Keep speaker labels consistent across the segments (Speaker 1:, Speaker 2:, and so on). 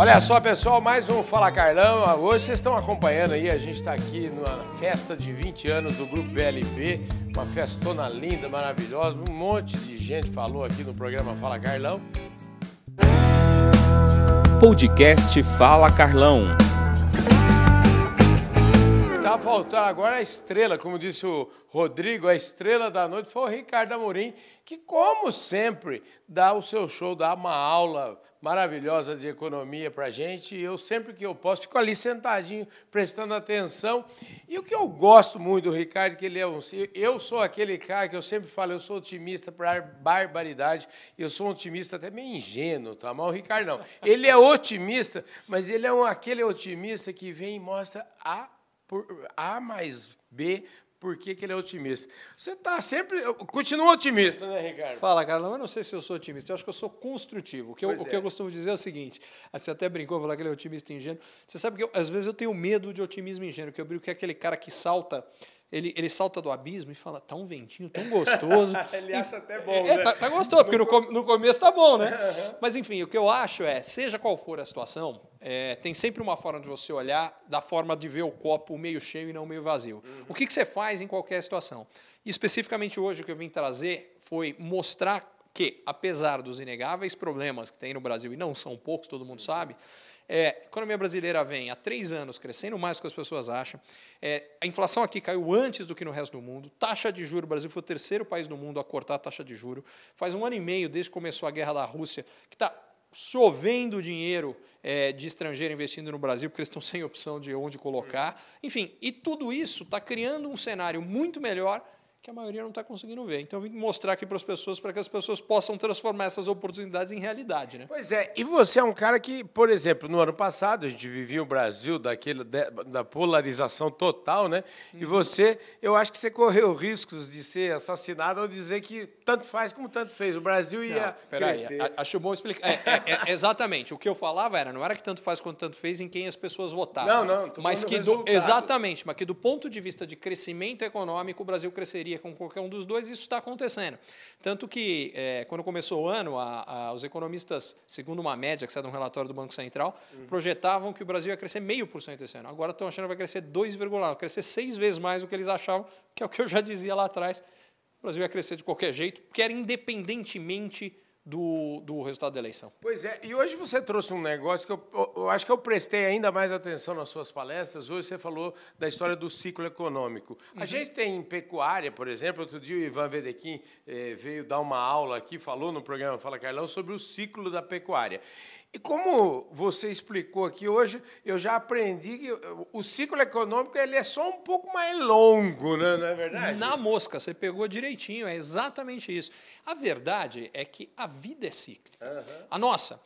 Speaker 1: Olha só, pessoal, mais um Fala Carlão. Hoje vocês estão acompanhando aí, a gente está aqui na festa de 20 anos do Grupo BLB, uma festona linda, maravilhosa. Um monte de gente falou aqui no programa Fala Carlão.
Speaker 2: Podcast Fala Carlão.
Speaker 1: Tá faltando agora a estrela, como disse o Rodrigo, a estrela da noite foi o Ricardo Amorim, que, como sempre, dá o seu show, dá uma aula maravilhosa de economia para a gente. E eu, sempre que eu posso, fico ali sentadinho, prestando atenção. E o que eu gosto muito do Ricardo, que ele é um. Eu sou aquele cara que eu sempre falo, eu sou otimista para barbaridade. Eu sou um otimista até meio ingênuo, tá? Mas o Ricardo não. Ele é otimista, mas ele é um, aquele otimista que vem e mostra a por A mais B, por que, que ele é otimista. Você está sempre. Continua otimista, né, Ricardo?
Speaker 3: Fala, Carlão. Eu não sei se eu sou otimista, eu acho que eu sou construtivo. O que, eu, o que eu é. costumo dizer é o seguinte: você até brincou, falar que ele é otimista ingênuo. Você sabe que eu, às vezes eu tenho medo de otimismo ingênuo, que eu brinco que é aquele cara que salta ele, ele salta do abismo e fala, tá um ventinho tão gostoso.
Speaker 1: ele acha até bom,
Speaker 3: é,
Speaker 1: né?
Speaker 3: tá, tá, gostoso, porque no, no começo tá bom, né? Mas enfim, o que eu acho é, seja qual for a situação, é, tem sempre uma forma de você olhar da forma de ver o copo meio cheio e não meio vazio. Uhum. O que, que você faz em qualquer situação? E especificamente hoje o que eu vim trazer foi mostrar que, apesar dos inegáveis problemas que tem no Brasil, e não são poucos, todo mundo sabe, é, a economia brasileira vem há três anos crescendo mais do que as pessoas acham. É, a inflação aqui caiu antes do que no resto do mundo. Taxa de juros, o Brasil foi o terceiro país do mundo a cortar a taxa de juros. Faz um ano e meio desde que começou a guerra da Rússia, que está chovendo dinheiro é, de estrangeiro investindo no Brasil, porque eles estão sem opção de onde colocar. Enfim, e tudo isso está criando um cenário muito melhor que a maioria não está conseguindo ver. Então, eu vim mostrar aqui para as pessoas, para que as pessoas possam transformar essas oportunidades em realidade. Né?
Speaker 1: Pois é, e você é um cara que, por exemplo, no ano passado, a gente vivia o Brasil daquele, da polarização total, né? E uhum. você, eu acho que você correu riscos de ser assassinado ou dizer que tanto faz como tanto fez. O Brasil ia não, crescer.
Speaker 3: Aí, acho bom explicar. É, é, é, exatamente. O que eu falava era, não era que tanto faz quanto tanto fez em quem as pessoas votassem.
Speaker 1: Não, não.
Speaker 3: Mas que do, exatamente, mas que do ponto de vista de crescimento econômico, o Brasil cresceria com qualquer um dos dois, isso está acontecendo. Tanto que, é, quando começou o ano, a, a, os economistas, segundo uma média que sai de um relatório do Banco Central, uhum. projetavam que o Brasil ia crescer meio por cento esse ano. Agora estão achando que vai crescer 2,9%, vai crescer seis vezes mais do que eles achavam, que é o que eu já dizia lá atrás. O Brasil ia crescer de qualquer jeito, quer independentemente do, do resultado da eleição.
Speaker 1: Pois é, e hoje você trouxe um negócio que eu, eu, acho que eu prestei ainda mais atenção nas suas palestras. Hoje você falou da história do ciclo econômico. Uhum. A gente tem pecuária, por exemplo, outro dia o Ivan Vedequim eh, veio dar uma aula aqui, falou no programa Fala Carlão sobre o ciclo da pecuária. E como você explicou aqui hoje, eu já aprendi que o ciclo econômico ele é só um pouco mais longo, né? não é verdade?
Speaker 3: Na mosca, você pegou direitinho, é exatamente isso. A verdade é que a vida é cíclica. Uhum. A nossa,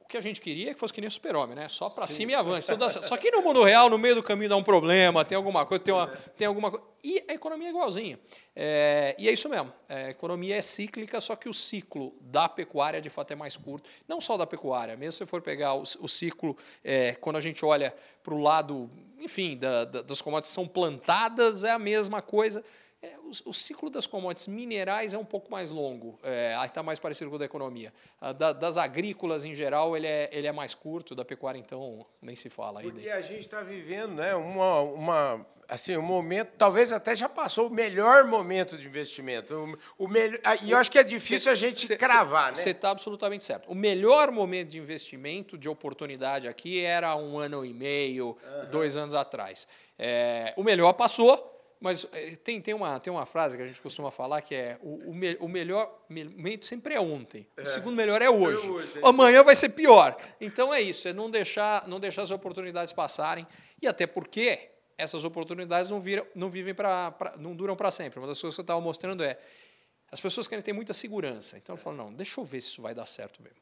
Speaker 3: o que a gente queria é que fosse que nem o super-homem, né? Só para cima e avante. Só que no mundo real, no meio do caminho dá um problema, tem alguma coisa, tem, uma, tem alguma coisa. E a economia é igualzinha. É, e é isso mesmo. É, a economia é cíclica, só que o ciclo da pecuária, de fato, é mais curto. Não só da pecuária, mesmo se você for pegar o, o ciclo, é, quando a gente olha para o lado, enfim, da, da, das commodities que são plantadas, é a mesma coisa. É, o, o, ciclo das commodities minerais é um pouco mais longo, é, está mais parecido com o da economia. Da, das agrícolas, em geral, ele é, ele é mais curto, da pecuária, então, nem se fala.
Speaker 1: Porque aí a gente está vivendo né, uma, uma, assim, um momento, talvez até já passou o melhor momento de investimento. O, o melhor, e eu acho que é difícil cê, a gente cê, cravar,
Speaker 3: cê, né? Você está absolutamente certo. O melhor momento de investimento, de oportunidade aqui, era um ano e meio, uhum. dois anos atrás. É, o melhor passou, mas eh, tem, tem, uma, tem uma frase que a gente costuma falar que é o, o, me, o melhor momento sempre é ontem, é. o segundo melhor é hoje. É hoje é Amanhã vai ser pior. Então é isso, é não deixar, não deixar as oportunidades passarem. E até porque essas oportunidades não, viram, não vivem para não duram para sempre. Uma das coisas que eu estava mostrando é as pessoas querem ter muita segurança. Então eu falo, não, deixa eu ver se isso vai dar certo mesmo.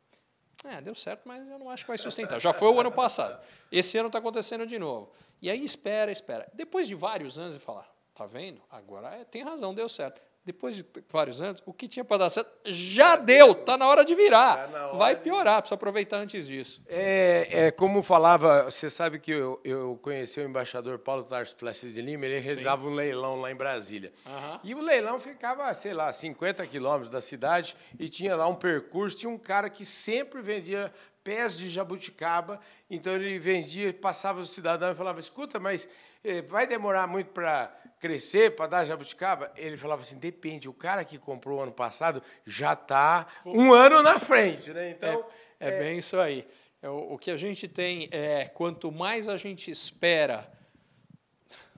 Speaker 3: É, deu certo, mas eu não acho que vai sustentar. Já foi o ano passado. Esse ano está acontecendo de novo. E aí espera, espera. Depois de vários anos, eu falo, Tá vendo? Agora é, tem razão, deu certo. Depois de vários anos, o que tinha para dar certo já deu, tá na hora de virar. Tá Vai piorar, precisa aproveitar antes disso.
Speaker 1: É, é como falava, você sabe que eu, eu conheci o embaixador Paulo Tarso Flessi de Lima, ele rezava Sim. um leilão lá em Brasília. Uhum. E o leilão ficava, sei lá, 50 quilômetros da cidade e tinha lá um percurso, tinha um cara que sempre vendia pés de jabuticaba, então ele vendia, passava o cidadão e falava, escuta, mas eh, vai demorar muito para crescer, para dar jabuticaba? Ele falava assim, depende, o cara que comprou ano passado já está um ano na frente, né? Então...
Speaker 3: É, é, é bem isso aí. É, o, o que a gente tem é, quanto mais a gente espera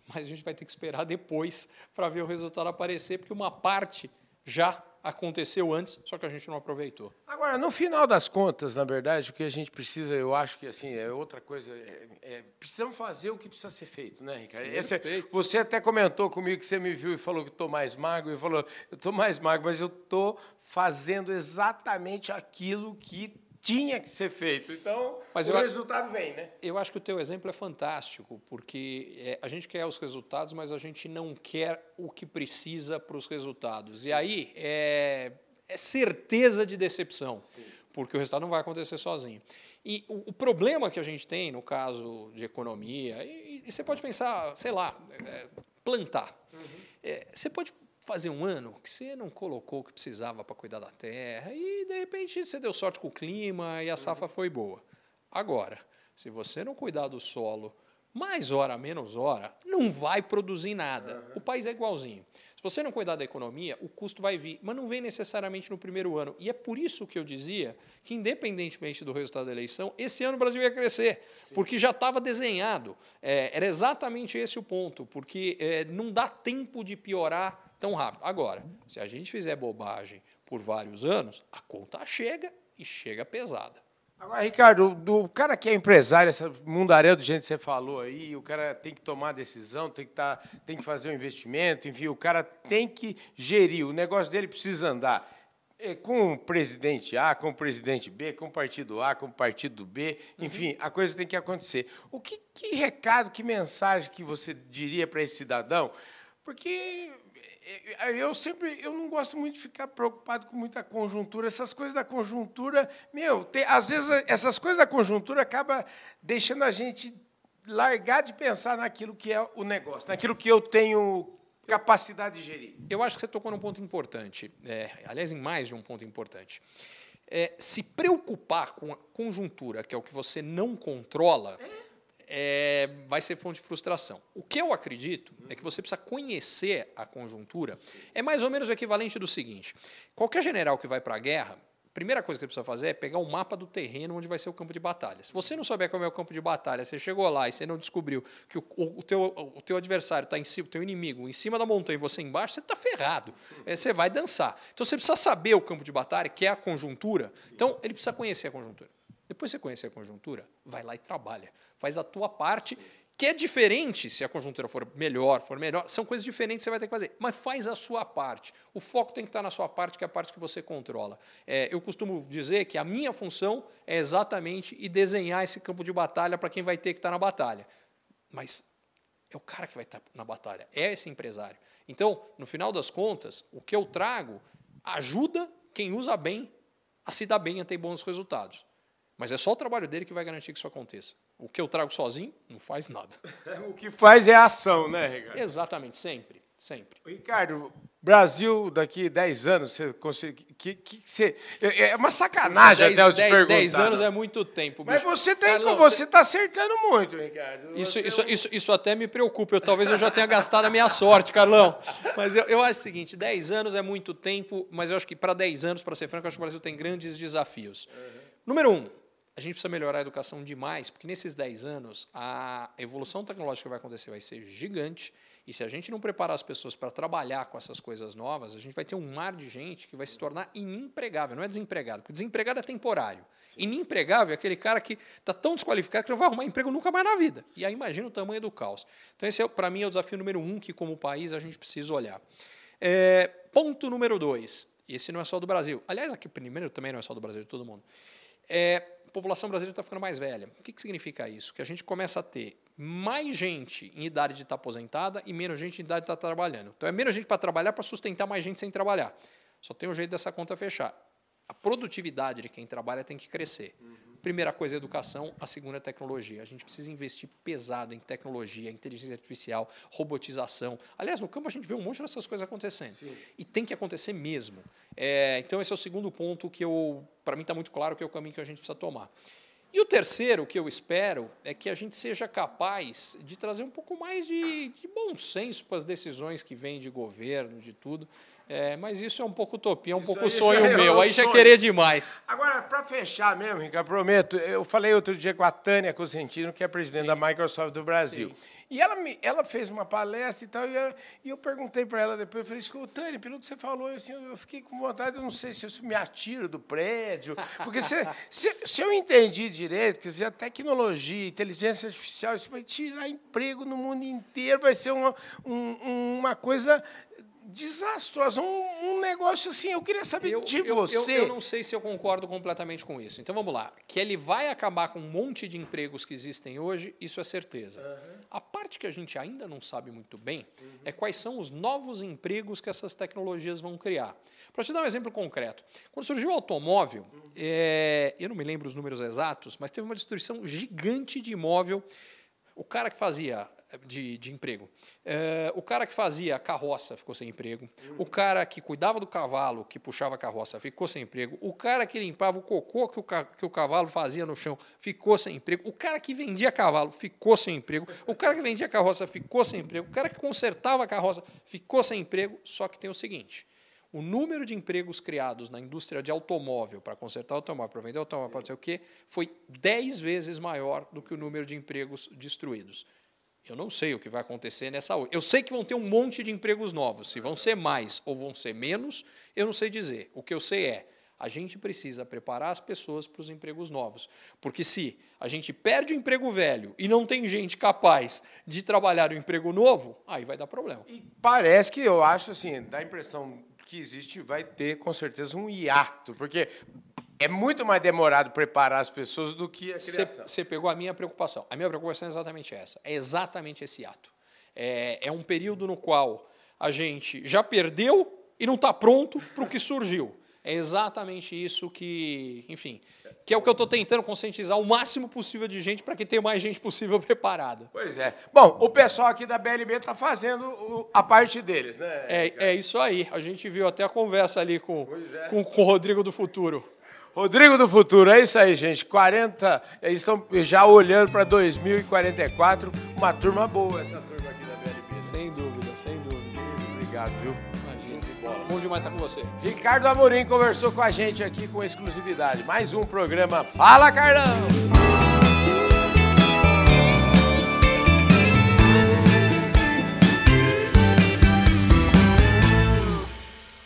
Speaker 3: mas a gente vai ter que esperar depois para ver o resultado aparecer, porque uma parte já aconteceu antes, só que a gente não aproveitou.
Speaker 1: Agora, no final das contas, na verdade, o que a gente precisa, eu acho que assim é outra coisa. É, é, precisamos fazer o que precisa ser feito, né, Ricardo? Esse, você até comentou comigo que você me viu e falou que estou mais magro e falou, eu estou mais magro, mas eu estou fazendo exatamente aquilo que tinha que ser feito. Então, Mas o resultado vem, né?
Speaker 3: Eu acho que o teu exemplo é fantástico, porque é, a gente quer os resultados, mas a gente não quer o que precisa para os resultados. Sim. E aí é, é, certeza de decepção, Sim. porque o resultado não vai acontecer sozinho. E o, o, problema que a gente tem no caso de economia, e, e você pode pensar, sei lá, é, plantar. Uhum. É, você pode fazer um ano que você não colocou o que precisava para cuidar da terra e de repente você deu sorte com o clima e a safra foi boa. Agora, se você não cuidar do solo, mais hora, menos hora, não vai produzir nada. O país é igualzinho. Se você não cuidar da economia, o custo vai vir, mas não vem necessariamente no primeiro ano. E é por isso que eu dizia que, independentemente do resultado da eleição, esse ano o Brasil ia crescer, Sim. porque já estava desenhado. É, era exatamente esse o ponto, porque é, não dá tempo de piorar tão rápido. Agora, se a gente fizer bobagem por vários anos, a conta chega e chega pesada.
Speaker 1: Agora, Ricardo, do cara que é empresário, essa mundaréu de gente que você falou aí, o cara tem que tomar decisão, tem que, tá, tem que fazer um investimento, enfim, o cara tem que gerir, o negócio dele precisa andar. É, com o presidente A, com o presidente B, com o partido A, com o partido B, enfim, uhum. a coisa tem que acontecer. O que, que recado, que mensagem que você diria para esse cidadão? Porque eu sempre eu não gosto muito de ficar preocupado com muita conjuntura. Essas coisas da conjuntura, meu, tem, às vezes essas coisas da conjuntura acaba deixando a gente largar de pensar naquilo que é o negócio, naquilo que eu tenho capacidade de gerir.
Speaker 3: Eu acho que você tocou num ponto importante, é, aliás, em mais de um ponto importante. É, se preocupar com a conjuntura, que é o que você não controla. É é, vai ser fonte de frustração. O que eu acredito é que você precisa conhecer a conjuntura. É mais ou menos o equivalente do seguinte: qualquer general que vai para a guerra, a primeira coisa que ele precisa fazer é pegar o um mapa do terreno onde vai ser o campo de batalha. Se você não souber como é o campo de batalha, você chegou lá e você não descobriu que o, o, teu, o teu adversário está em cima, o teu inimigo em cima da montanha e você embaixo, você está ferrado. É, você vai dançar. Então você precisa saber o campo de batalha, que é a conjuntura. Então ele precisa conhecer a conjuntura. Depois você conhecer a conjuntura, vai lá e trabalha. Faz a tua parte, que é diferente se a conjuntura for melhor, for melhor. São coisas diferentes que você vai ter que fazer. Mas faz a sua parte. O foco tem que estar na sua parte, que é a parte que você controla. É, eu costumo dizer que a minha função é exatamente ir desenhar esse campo de batalha para quem vai ter que estar na batalha. Mas é o cara que vai estar na batalha, é esse empresário. Então, no final das contas, o que eu trago ajuda quem usa bem a se dar bem, a ter bons resultados. Mas é só o trabalho dele que vai garantir que isso aconteça. O que eu trago sozinho não faz nada.
Speaker 1: o que faz é a ação, né, Ricardo?
Speaker 3: Exatamente, sempre. Sempre.
Speaker 1: Ricardo, Brasil daqui 10 anos, você consegue. Que, que, você, é, é uma sacanagem dez, até eu te 10, perguntar.
Speaker 3: 10 anos é muito tempo.
Speaker 1: Bicho. Mas você tem, Carlos, você está acertando muito, Ricardo.
Speaker 3: Isso, isso, é isso, isso até me preocupa. Eu, talvez eu já tenha gastado a minha sorte, Carlão. Mas eu, eu acho o seguinte: 10 anos é muito tempo, mas eu acho que para 10 anos, para ser franco, eu acho que o Brasil tem grandes desafios. Uhum. Número um, a gente precisa melhorar a educação demais, porque nesses 10 anos a evolução tecnológica que vai acontecer vai ser gigante. E se a gente não preparar as pessoas para trabalhar com essas coisas novas, a gente vai ter um mar de gente que vai se tornar inempregável. Não é desempregado, porque desempregado é temporário. Sim. Inempregável é aquele cara que está tão desqualificado que não vai arrumar emprego nunca mais na vida. E aí imagina o tamanho do caos. Então, esse, é, para mim, é o desafio número um que, como país, a gente precisa olhar. É, ponto número dois. Esse não é só do Brasil. Aliás, aqui primeiro também não é só do Brasil, de todo mundo. É, população brasileira está ficando mais velha. O que, que significa isso? Que a gente começa a ter mais gente em idade de estar tá aposentada e menos gente em idade de estar tá trabalhando. Então é menos gente para trabalhar para sustentar mais gente sem trabalhar. Só tem um jeito dessa conta fechar. A produtividade de quem trabalha tem que crescer. Primeira coisa é educação, a segunda é tecnologia. A gente precisa investir pesado em tecnologia, inteligência artificial, robotização. Aliás, no campo a gente vê um monte dessas coisas acontecendo. Sim. E tem que acontecer mesmo. É, então, esse é o segundo ponto que eu, para mim, está muito claro que é o caminho que a gente precisa tomar. E o terceiro que eu espero é que a gente seja capaz de trazer um pouco mais de, de bom senso para as decisões que vêm de governo, de tudo. É, mas isso é um pouco utopia, é um isso pouco sonho é meu. Aí sonho. já querer demais.
Speaker 1: Agora, para fechar mesmo, Ricardo, prometo, eu falei outro dia com a Tânia Cosentino, que é presidente Sim. da Microsoft do Brasil. Sim. E ela, me, ela fez uma palestra e tal, e, eu, e eu perguntei para ela depois, eu falei, Tânia, pelo que você falou, assim, eu fiquei com vontade, eu não sei se eu me atiro do prédio, porque se, se, se eu entendi direito, quer dizer, a tecnologia, inteligência artificial, isso vai tirar emprego no mundo inteiro, vai ser uma, um, uma coisa desastrosa, um, um, negócio assim. Eu queria saber eu, de
Speaker 3: eu,
Speaker 1: você.
Speaker 3: Eu, eu, não sei se eu concordo completamente com isso. Então vamos lá. Que ele vai acabar com um monte de empregos que existem hoje, isso é certeza. Uhum. A parte que a gente ainda não sabe muito bem uhum. é quais são os novos empregos que essas tecnologias vão criar. Para te dar um exemplo concreto, quando surgiu o automóvel, uhum. é, eu não me lembro os números exatos, mas teve uma destruição gigante de imóvel. O cara que fazia de, de emprego. É, o cara que fazia carroça ficou sem emprego. O cara que cuidava do cavalo, que puxava a carroça, ficou sem emprego. O cara que limpava o cocô que o, que o cavalo fazia no chão ficou sem emprego. O cara que vendia cavalo ficou sem emprego. O cara que vendia carroça ficou sem emprego. O cara que consertava a carroça ficou sem emprego. Só que tem o seguinte: o número de empregos criados na indústria de automóvel, para consertar automóvel, para vender automóvel, para não sei o quê, foi 10 vezes maior do que o número de empregos destruídos. Eu não sei o que vai acontecer nessa. Eu sei que vão ter um monte de empregos novos. Se vão ser mais ou vão ser menos, eu não sei dizer. O que eu sei é a gente precisa preparar as pessoas para os empregos novos. Porque se a gente perde o emprego velho e não tem gente capaz de trabalhar o emprego novo, aí vai dar problema.
Speaker 1: E parece que eu acho assim, dá a impressão que existe, vai ter com certeza um hiato, porque é muito mais demorado preparar as pessoas do que a criação.
Speaker 3: Você pegou a minha preocupação. A minha preocupação é exatamente essa. É exatamente esse ato. É, é um período no qual a gente já perdeu e não está pronto para o que surgiu. É exatamente isso que, enfim, que é o que eu estou tentando conscientizar o máximo possível de gente para que tenha mais gente possível preparada.
Speaker 1: Pois é. Bom, o pessoal aqui da BLB está fazendo a parte deles, né?
Speaker 3: É, é isso aí. A gente viu até a conversa ali com, é. com, com o Rodrigo do Futuro.
Speaker 1: Rodrigo do Futuro, é isso aí, gente. 40, eles estão já olhando para 2044. Uma turma boa essa turma aqui da BLB.
Speaker 3: Sem dúvida, sem dúvida.
Speaker 1: Obrigado, viu?
Speaker 3: Imagina. De bola. Bom demais estar com você.
Speaker 1: Ricardo Amorim conversou com a gente aqui com exclusividade. Mais um programa Fala Carlão!